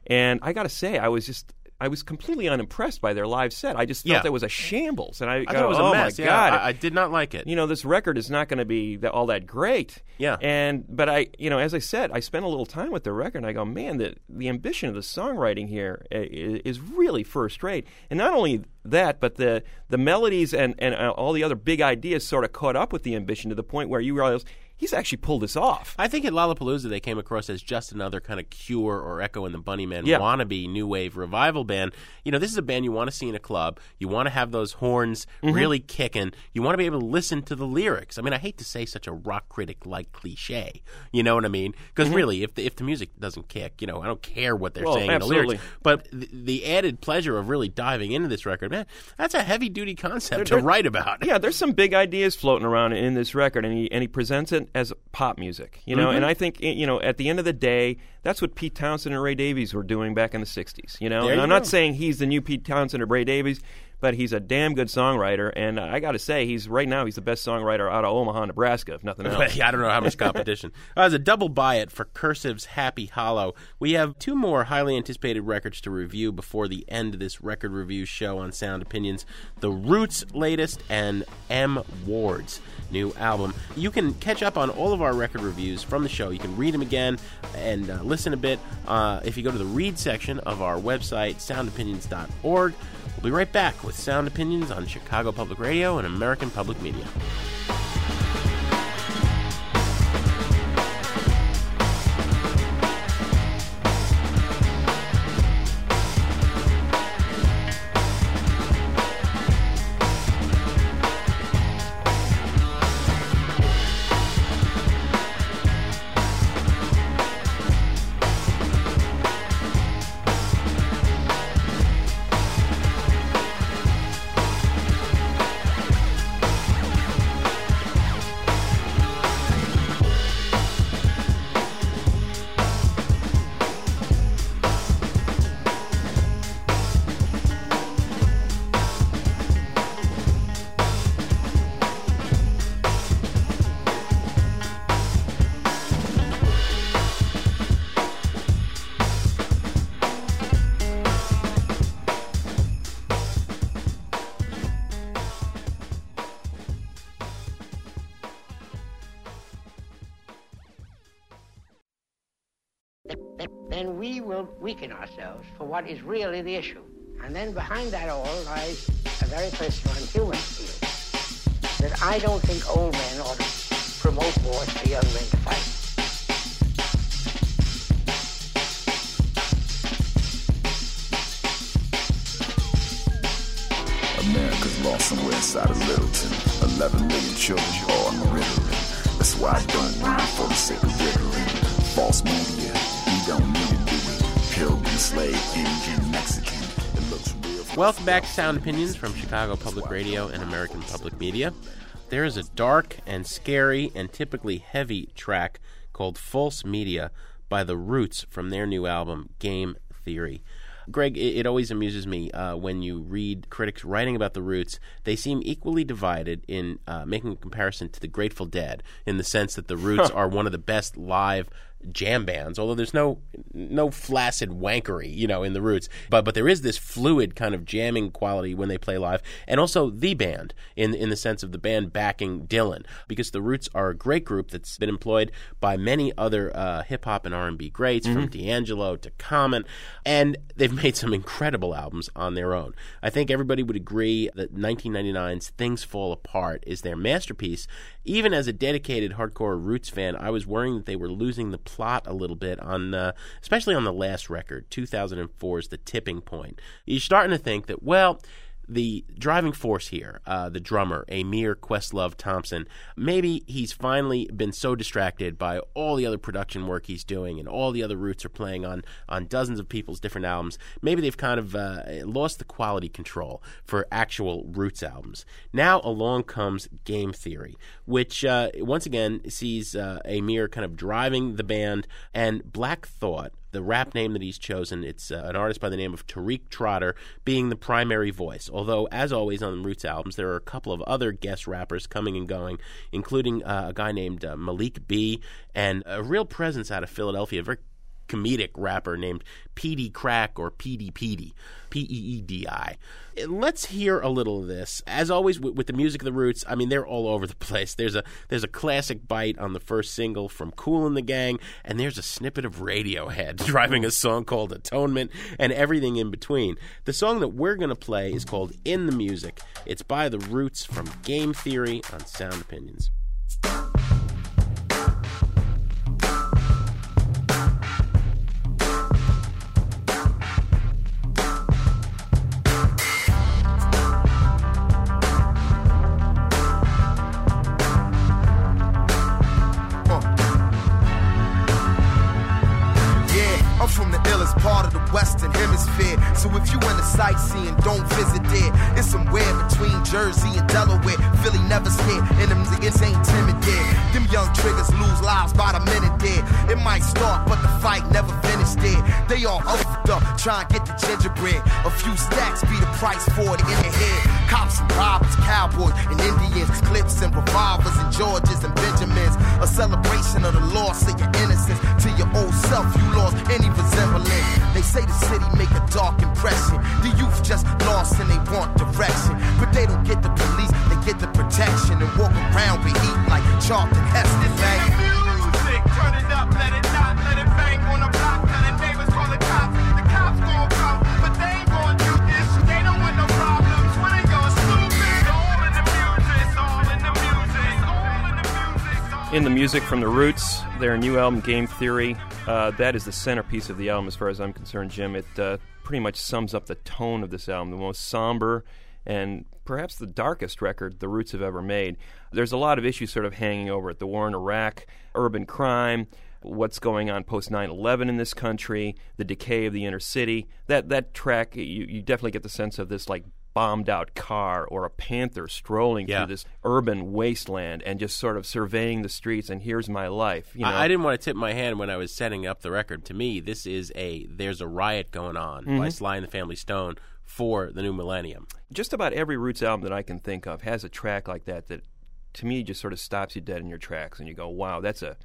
and I got to say, I was just. I was completely unimpressed by their live set. I just thought Yeah. that was a shambles, and I, I thought it was "Oh a mess. my Yeah! I, I did not like it. you know, this record is not going to be that, all that great. Yeah. And but I, you know, as I said, I spent a little time with the record, and I go, man, the the ambition of the songwriting here i- is really first rate. And not only that, but the the melodies and and uh, all the other big ideas sort of caught up with the ambition to the point where you realize he's actually pulled this off. I think at Lollapalooza they came across as just another kind of Cure or Echo and the Bunnymen Yeah. wannabe new wave revival band. You know, this is a band you want to see in a club. You want to have those horns Mm-hmm. really kicking. You want to be able to listen to the lyrics. I mean, I hate to say such a rock critic like cliche. You know what I mean? Because really, if the, if the music doesn't kick, you know, I don't care what they're Mm-hmm. Well, saying in the lyrics. But the, the added pleasure of really diving into this record, man, that's a heavy duty concept to write about. yeah, there's some big ideas floating around in this record, and he and he presents it as pop music, you know. And mm-hmm. I think you know, at the end of the day, that's what Pete Townshend and Ray Davies were doing back in the '60s. You know, There and you I'm not saying he's the new Pete Townshend or Ray Davies, but he's a damn good songwriter. And I got to say, he's right now he's the best songwriter out of Omaha, Nebraska, if nothing else. yeah, I don't know how much competition. Uh, As a double buy it for Cursive's Happy Hollow, we have two more highly anticipated records to review before the end of this record review show on Sound Opinions The Roots' latest and M. Ward's new album. You can catch up on all of our record reviews from the show. You can read them again and uh, listen a bit uh, if you go to the read section of our website, soundopinions.org. We'll be right back with Sound Opinions on Chicago Public Radio and American Public Media. Is really the issue. And then behind that all lies a very personal and human feeling that I don't think old men ought to promote wars for young men to fight. America's lost somewhere inside of Littleton. 11 million children all in riddling. That's why I don't rhyme for the sake of riddling. False media, we don't need it, do we? Indian, Mexican. It looks real. Welcome back to Sound Opinions from Chicago Public Radio and American Public Media. There is a dark and scary and typically heavy track called False Media by The Roots from their new album, Game Theory. Greg, it, it always amuses me uh, when you read critics writing about the Roots. They seem equally divided in uh, making a comparison to the Grateful Dead, in the sense that the Roots are one of the best live jam bands. Although there's no no flaccid wankery, you know, in the Roots, but but there is this fluid kind of jamming quality when they play live, and also the band in in the sense of the band backing Dylan, because the Roots are a great group that's been employed by many other uh, hip hop and R and B greats, from D'Angelo to Common, and they've made some incredible albums on their own. I think everybody would agree that 1999's "Things Fall Apart" is their masterpiece. Even as a dedicated hardcore Roots fan, I was worrying that they were losing the plot a little bit on, uh, especially on the last record, 2004 is "The Tipping Point." You're starting to think that, well the driving force here, uh, the drummer, Amir Questlove Thompson, maybe he's finally been so distracted by all the other production work he's doing and all the other roots are playing on, on dozens of people's different albums. Maybe they've kind of uh, lost the quality control for actual roots albums. Now along comes Game Theory, which uh, once again sees uh, Amir kind of driving the band, and Black Thought the rap name that he's chosen. It's uh, an artist by the name of Tariq Trotter being the primary voice. Although, as always on Roots albums, there are a couple of other guest rappers coming and going, including uh, a guy named uh, Malik B and a real presence out of Philadelphia, a very comedic rapper named Peedi Crakk or Peedi Peedi, P E E D I. Let's hear a little of this. As always with, with the music of the Roots, I mean they're all over the place. There's a there's a classic bite on the first single from Kool and the Gang, and there's a snippet of Radiohead driving a song called Atonement, and everything in between. The song that we're gonna play is called In the Music. It's by the Roots from Game Theory on Sound Opinions. Trying to get the gingerbread. A few stacks be the price for it in the head. Cops and robbers, cowboys and Indians, clips and revolvers and Georges and Benjamins. A celebration of the loss of your innocence. To your old self, you lost any resemblance. They say the city make a dark impression. The youth just lost and they want direction. But they don't get the police, they get the protection and walk around with heat like Charlton Heston, In the music from the Roots, their new album Game Theory, uh, that is the centerpiece of the album as far as I'm concerned, Jim. It uh, pretty much sums up the tone of this album, the most somber and perhaps the darkest record the Roots have ever made. There's a lot of issues sort of hanging over it the war in Iraq, urban crime, what's going on post 9/11 in this country, the decay of the inner city. That that track you, you definitely get the sense of this like bombed out car or a panther strolling Yeah. through this urban wasteland and just sort of surveying the streets and here's my life. You know? I, I didn't want to tip my hand when I was setting up the record. To me, this is a there's a riot going on by mm-hmm. Sly and the Family Stone for the new millennium. just about every Roots album that I can think of has a track like that that to me just sort of stops you dead in your tracks and you go, wow, that's a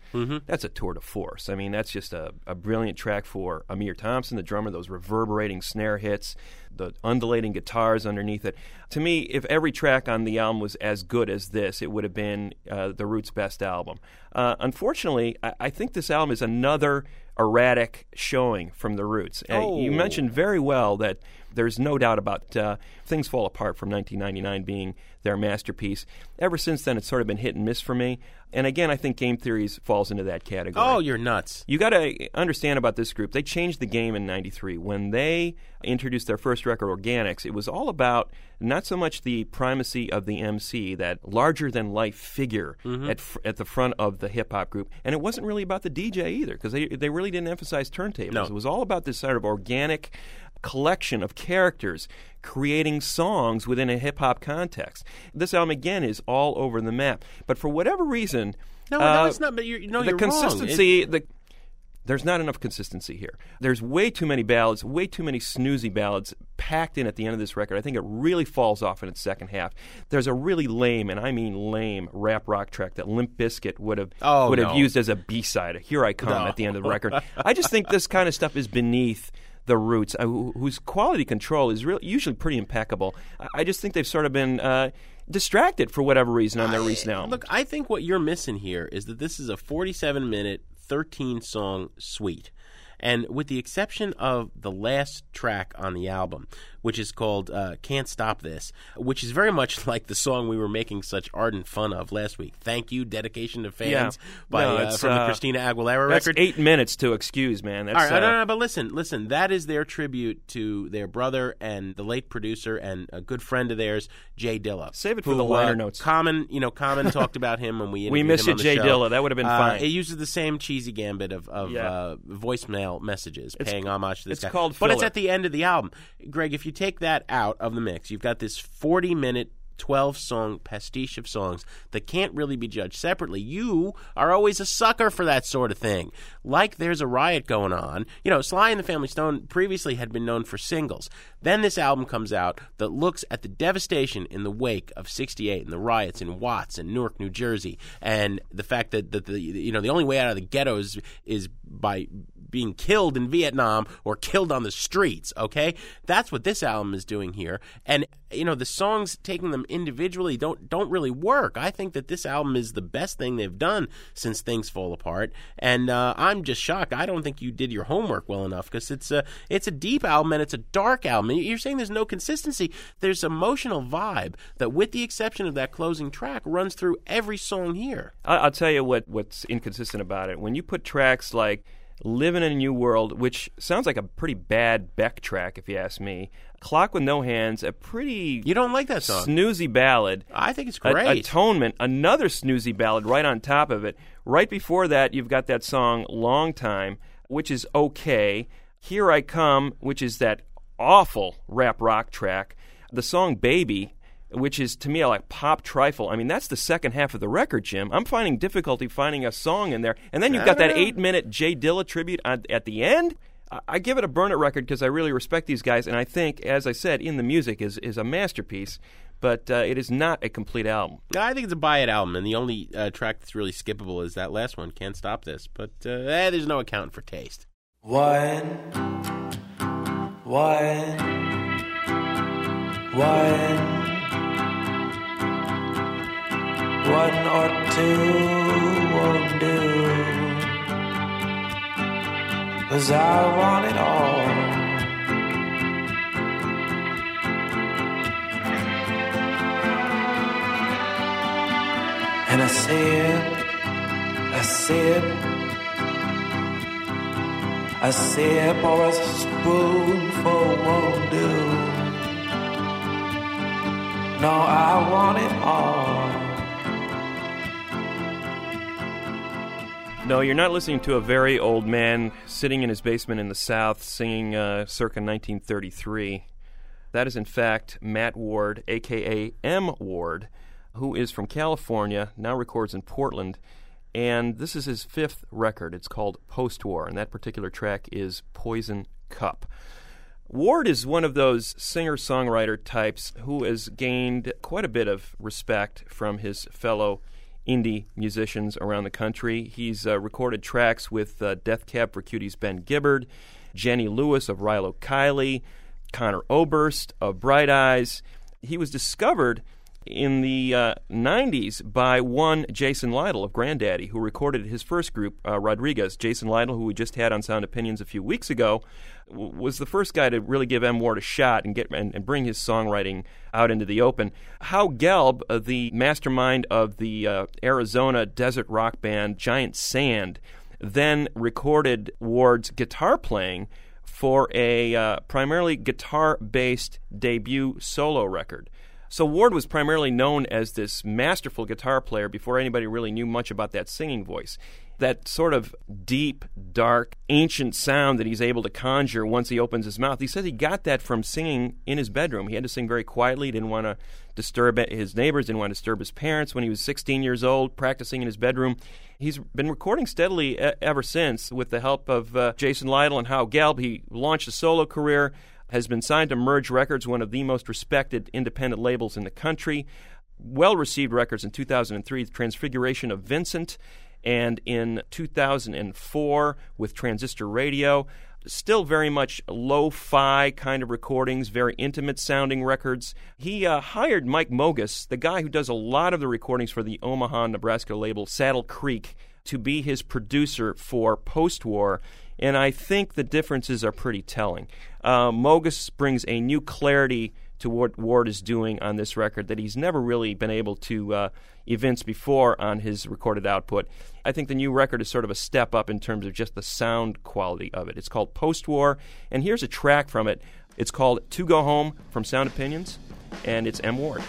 that's a tour de force. I mean, that's just a, a brilliant track for Amir Thompson, the drummer, those reverberating snare hits, the undulating guitars underneath it. To me, if every track on the album was as good as this, it would have been uh, the Roots' best album. Uh, unfortunately, I, I think this album is another erratic showing from the Roots. And you Oh. mentioned very well that There's no doubt about uh, Things Fall Apart from 1999 being their masterpiece. Ever since then, it's sort of been hit and miss for me. And again, I think Game Theories falls into that category. Oh, you're nuts. You got to understand about this group. They changed the game in 93. When they introduced their first record, Organix, it was all about not so much the primacy of the MC, that larger than life figure Mhm. at, fr- at the front of the hip hop group. And it wasn't really about the DJ either, because they, they really didn't emphasize turntables. No. It was all about this sort of organic collection of characters creating songs within a hip hop context. This album, again, is all over the map. But for whatever reason, No, no, uh, it's not. But you're, no, the you're consistency, It- the there's not enough consistency here. There's way too many ballads, way too many snoozy ballads packed in at the end of this record. I think it really falls off in its second half. There's a really lame, and I mean lame, rap rock track that Limp Bizkit would have Oh, would no. have used as a B-side. Here I come No. at the end of the record. I just think this kind of stuff is beneath the roots, uh, whose quality control is real, usually pretty impeccable. I- I just think they've sort of been uh, distracted for whatever reason on their recent album. Look, I think what you're missing here is that this is a 47 minute, 13 song suite. And with the exception of the last track on the album, which is called uh, Can't Stop This, which is very much like the song we were making such ardent fun of last week. Thank you, Dedication to Fans by, No, uh, from the uh, Christina Aguilera that's record. eight minutes to excuse, man. That's, All right, uh, no, no, no, but listen, listen. That is their tribute to their brother and the late producer and a good friend of theirs, Jay Dilla. Save it for who, the liner uh, notes. Common, you know, Common talked about him when we We interviewed miss him you, on the Jay show. Dilla. That would have been Uh, fine. It uses the same cheesy gambit of, of Yeah. uh, voicemail messages, It's- paying homage to this it's guy. called but it's at the end of the album. Greg, if you take that out of the mix, you've got this forty-minute. 12 song pastiche of songs that can't really be judged separately. You are always a sucker for that sort of thing. Like there's a riot going on. You know, Sly and the Family Stone previously had been known for singles. Then this album comes out that looks at the devastation in the wake of 68 and the riots in Watts and Newark, New Jersey, and the fact that, that the you know the only way out of the ghettos is by being killed in Vietnam or killed on the streets, okay? That's what this album is doing here. And you know, the songs taking them individually don't don't really work. I think that this album is the best thing they've done since Things Fall Apart. And uh, I'm just shocked. I don't think you did your homework well enough because it's a it's a deep album and it's a dark album. You're saying there's no consistency. There's emotional vibe that with the exception of that closing track runs through every song here. I'll tell you what what's inconsistent about it. When you put tracks like "Living in a New World," which sounds like a pretty bad Beck track, if you ask me, "Clock with No Hands," a pretty You don't like that song. snoozy ballad. I think it's A- great. Atonement, another snoozy ballad right on top of it. Right before that, you've got that song "Long Time," which is okay. "Here I Come," which is that awful rap rock track. The song "Baby." Which is to me like pop trifle. I mean, that's the second half of the record, Jim. I'm finding difficulty finding a song in there, and then you've got that eight-minute Jay Dilla tribute at, at the end. I- I give it a burn it record because I really respect these guys, and I think, as I said, in the music is is a masterpiece. But uh, it is not a complete album. I think it's a buy it album, and the only uh, track that's really skippable is that last one, Can't Stop This. But uh, eh, there's no accounting for taste. One, one, one, one or two won't do. Cause I want it all. And I sip, I sip, a sip or a spoonful won't do. No, I want it all. No, you're not listening to a very old man sitting in his basement in the South singing uh, circa 1933. That is, in fact, Matt Ward, aka M. Ward, who is from California, now records in Portland, and this is his fifth record. It's called Post War, and that particular track is Poison Cup. Ward is one of those singer songwriter types who has gained quite a bit of respect from his fellow indie musicians around the country. He's uh, recorded tracks with uh, Death Cab for Cutie's Ben Gibbard, Jenny Lewis of Rilo Kiley, Conor Oberst of Bright Eyes. He was discovered in the uh, 90s by one Jason Lytle of Grandaddy, who recorded his first group, uh, Rodriguez. Jason Lytle, who we just had on Sound Opinions a few weeks ago, w- was the first guy to really give M. Ward a shot and get and, and bring his songwriting out into the open. Howe Gelb, uh, the mastermind of the uh, Arizona desert rock band Giant Sand, then recorded Ward's guitar playing for a uh, primarily guitar based debut solo record. So Ward was primarily known as this masterful guitar player before anybody really knew much about that singing voice. That sort of deep, dark, ancient sound that he's able to conjure once he opens his mouth. He says he got that from singing in his bedroom. He had to sing very quietly, he didn't want to disturb his neighbors, didn't want to disturb his parents when he was 16 years old, practicing in his bedroom. He's been recording steadily ever since with the help of uh, Jason Lytle and Howe Gelb. He launched a solo career, has been signed to Merge Records, one of the most respected independent labels in the country. Well received records in 2003, The Transfiguration of Vincent, and in 2004 with Transistor Radio. Still very much lo fi kind of recordings, very intimate sounding records. He uh, hired Mike Mogis, the guy who does a lot of the recordings for the Omaha, Nebraska label Saddle Creek, to be his producer for post war. And I think the differences are pretty telling. Uh, Mogis brings a new clarity to what Ward is doing on this record that he's never really been able to uh, evince before on his recorded output. I think the new record is sort of a step up in terms of just the sound quality of it. It's called Post War, and here's a track from it. It's called To Go Home from Sound Opinions, and it's M. Ward.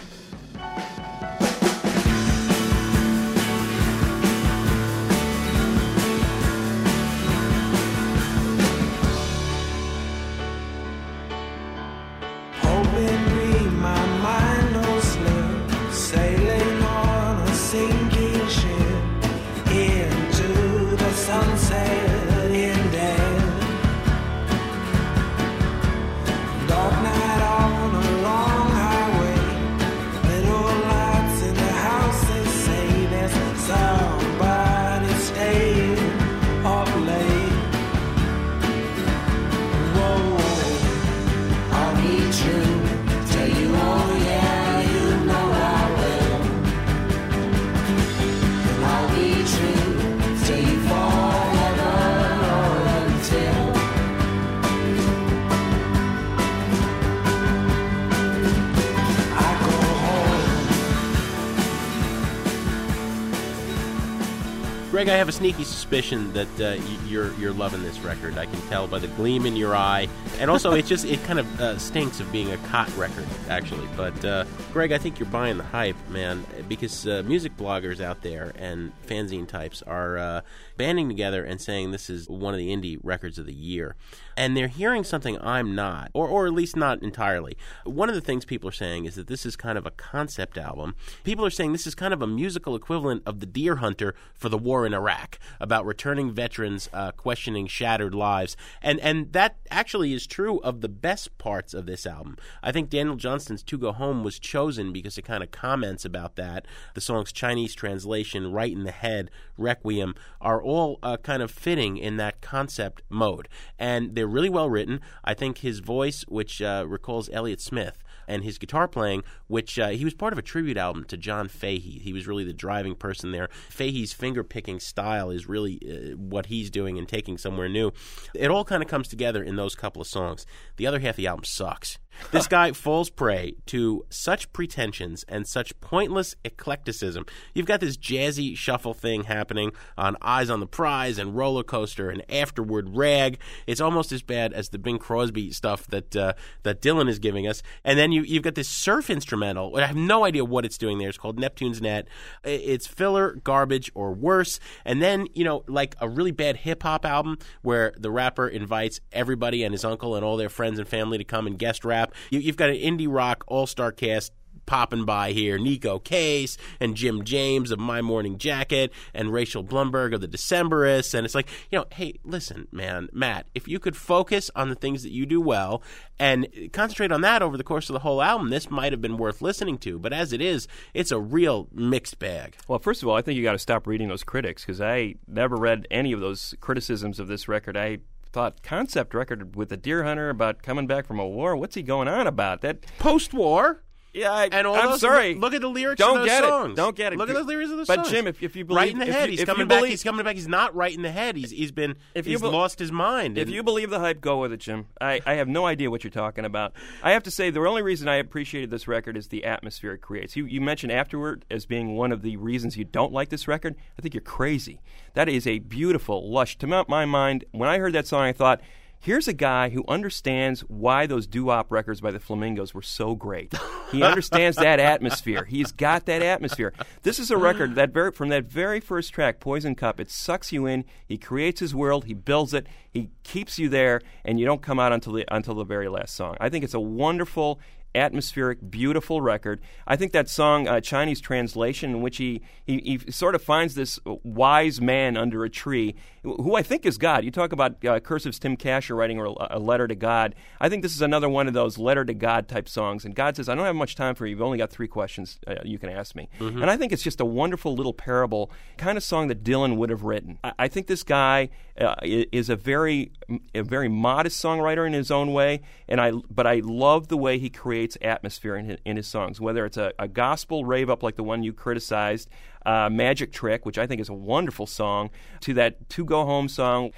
Greg, I have a sneaky suspicion that uh, you're you're loving this record. I can tell by the gleam in your eye, and also it just it kind of uh, stinks of being a Kot record, actually. But uh, Greg, I think you're buying the hype, man, because uh, music bloggers out there and fanzine types are uh, banding together and saying this is one of the indie records of the year, and they're hearing something I'm not, or or at least not entirely. One of the things people are saying is that this is kind of a concept album. People are saying this is kind of a musical equivalent of the Deer Hunter for the war in Iraq, about returning veterans uh, questioning shattered lives, and and that actually is true of the best parts of this album. I think Daniel Johnston's "To Go Home" was chosen because it kind of comments about that. The song's Chinese translation, "Right in the Head," "Requiem," are all uh, kind of fitting in that concept mode, and they're really well written. I think his voice, which uh, recalls Elliott Smith, and his guitar playing, which uh, he was part of a tribute album to John Fahey. He was really the driving person there. Fahey's finger picking style is really uh, what he's doing and taking somewhere new. It all kind of comes together in those couple of songs. The other half of the album sucks. This guy falls prey to such pretensions and such pointless eclecticism. You've got this jazzy shuffle thing happening on Eyes on the Prize and Roller Coaster and Afterward Rag. It's almost as bad as the Bing Crosby stuff that uh, that Dylan is giving us. And then you, you've got this surf instrumental. I have no idea what it's doing there. It's called Neptune's Net. It's filler, garbage, or worse. And then, you know, like a really bad hip hop album where the rapper invites everybody and his uncle and all their friends and family to come and guest rap. You, you've got an indie rock all star cast popping by here. Neko Case and Jim James of My Morning Jacket and Rachel Blumberg of the Decemberists. And it's like, you know, hey, listen, man, Matt, if you could focus on the things that you do well and concentrate on that over the course of the whole album, this might have been worth listening to. But as it is, it's a real mixed bag. Well, first of all, I think you got to stop reading those critics because I never read any of those criticisms of this record. I thought concept record with the deer hunter about coming back from a war. What's he going on about? That post war. Yeah, I, And all I'm those, sorry. Look, look at the lyrics Don't of those get songs. it. Don't get it. Look at the lyrics of those songs. But. Jim, if, if you believe, right in the head, you, he's coming back. He's coming back. He's not right in the head. He's he's been If he's bel- lost his mind. If you believe the hype, go with it, Jim. I, I have no idea what you're talking about. I have to say, the only reason I appreciated this record is the atmosphere it creates. You, you mentioned afterward as being one of the reasons you don't like this record. I think you're crazy. That is a beautiful, lush. To my mind, when I heard that song, I thought, here's a guy who understands why those doo-wop records by the Flamingos were so great. He understands that atmosphere. He's got that atmosphere. This is a record that very, from that very first track, Poison Cup, it sucks you in. He creates his world. He builds it. He keeps you there, and you don't come out until the until the very last song. I think it's a wonderful atmospheric, beautiful record. I think that song, uh, Chinese translation, in which he, he, he sort of finds this wise man under a tree, who I think is God. You talk about uh, Cursive's Tim Kasher writing a, a letter to God. I think this is another one of those letter to God type songs. And God says, I don't have much time for you. You've only got three questions uh, you can ask me. Mhm. And I think it's just a wonderful little parable, kind of song that Dylan would have written. I, I think this guy uh, is a very, a very modest songwriter in his own way, and I, but I love the way he creates atmosphere in his, in his songs. Whether it's a, a gospel rave up like the one you criticized, uh, "Magic Trick," which I think is a wonderful song, to that "To Go Home" song.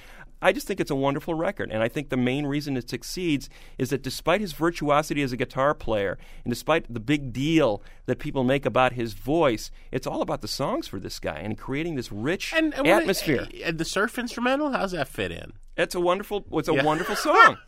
I just think it's a wonderful record, and I think the main reason it succeeds is that despite his virtuosity as a guitar player, and despite the big deal that people make about his voice, it's all about the songs for this guy and creating this rich and, and atmosphere. and the surf instrumental, how's that fit in? It's a wonderful. It's a Yeah. wonderful song.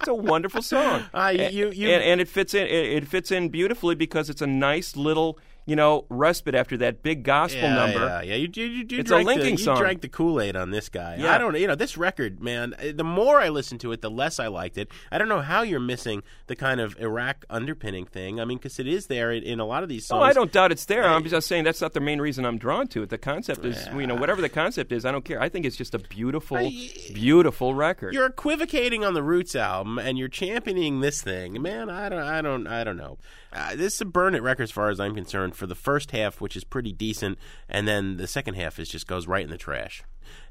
It's a wonderful song. Uh, you- you- you- and, and it fits in. It, it fits in beautifully because it's a nice little, you know, respite after that big gospel yeah, number. Yeah, yeah. You, you, you, you It's a linking the, song. You drank the Kool Aid on this guy. Yeah. I don't. You know, this record, man. uh, The more I listened to it, the less I liked it. I don't know how you're missing the kind of Iraq underpinning thing. I mean, because it is there in, in a lot of these songs. Oh, I don't doubt it's there. I'm just saying that's not the main reason I'm drawn to it. The concept is, you know, whatever the concept is, I don't care. I think it's just a beautiful, beautiful record. You're equivocating on the Roots album, and you're championing this thing, man. I don't, I don't, I don't know. Uh, this is a burn it record, as far as I'm concerned, for the first half, which is pretty decent, and then the second half is just goes right in the trash.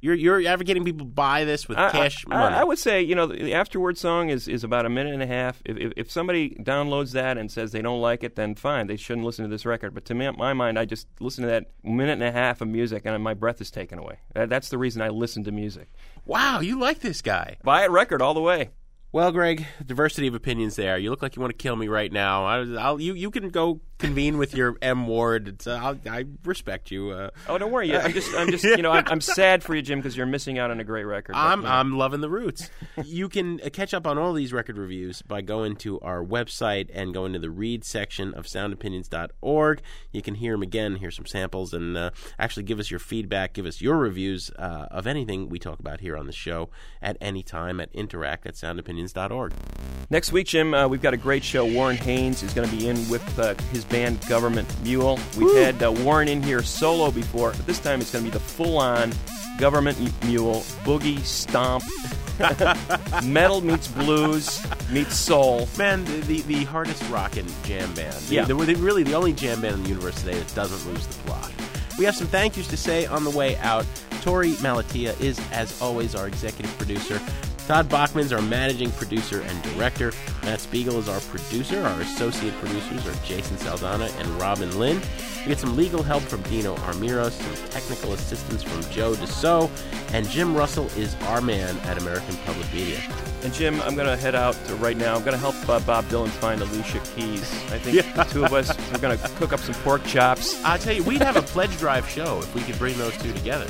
You're you're advocating people buy this with I- cash I, money. I, I would say, you know, the afterward song is, is about a minute and a half. If, if, if somebody downloads that and says they don't like it, then fine, they shouldn't listen to this record. But to me, my mind, I just listen to that minute and a half of music, and my breath is taken away. That, that's the reason I listen to music. Wow, you like this guy. Buy a record all the way. Well, Greg, diversity of opinions there. You look like you want to kill me right now. I, I'll, you you can go convene with your M Ward. Uh, I'll, respect you. Uh, Oh, don't worry. I'm just, I'm just, you know, I'm, I'm sad for you, Jim, because you're missing out on a great record. I'm know. I'm loving the roots. you can uh, catch up on all these record reviews by going to our website and going to the read section of soundopinions.org. You can hear them again, hear some samples, and uh, actually give us your feedback, give us your reviews uh, of anything we talk about here on the show at any time at interact at soundopinions.org. Next week, Jim, uh, we've got a great show. Warren Haynes is going to be in with uh, his band Government Mule. We've had uh, Warren in here solo before, but this time it's going to be the full-on Government Mule boogie stomp. Metal meets blues meets soul. Man, the, the, the hardest rockin' jam band. Yeah. The, the- really the only jam band in the universe today that doesn't lose the plot. We have some thank yous to say on the way out. Torey Malatia is, as always, our executive producer. Todd Bachman is our managing producer and director. Matt Spiegel is our producer. Our associate producers are Jason Saldana and Robin Lynn. We get some legal help from Dino Armiros, some technical assistance from Joe DeSo, and Jim Russell is our man at American Public Media. And Jim, I'm going to head out to right now. I'm going to help uh, Bob Dylan find Alicia Keys. I think the two of us, we're going to cook up some pork chops. I tell you, we'd have a pledge drive show if we could bring those two together.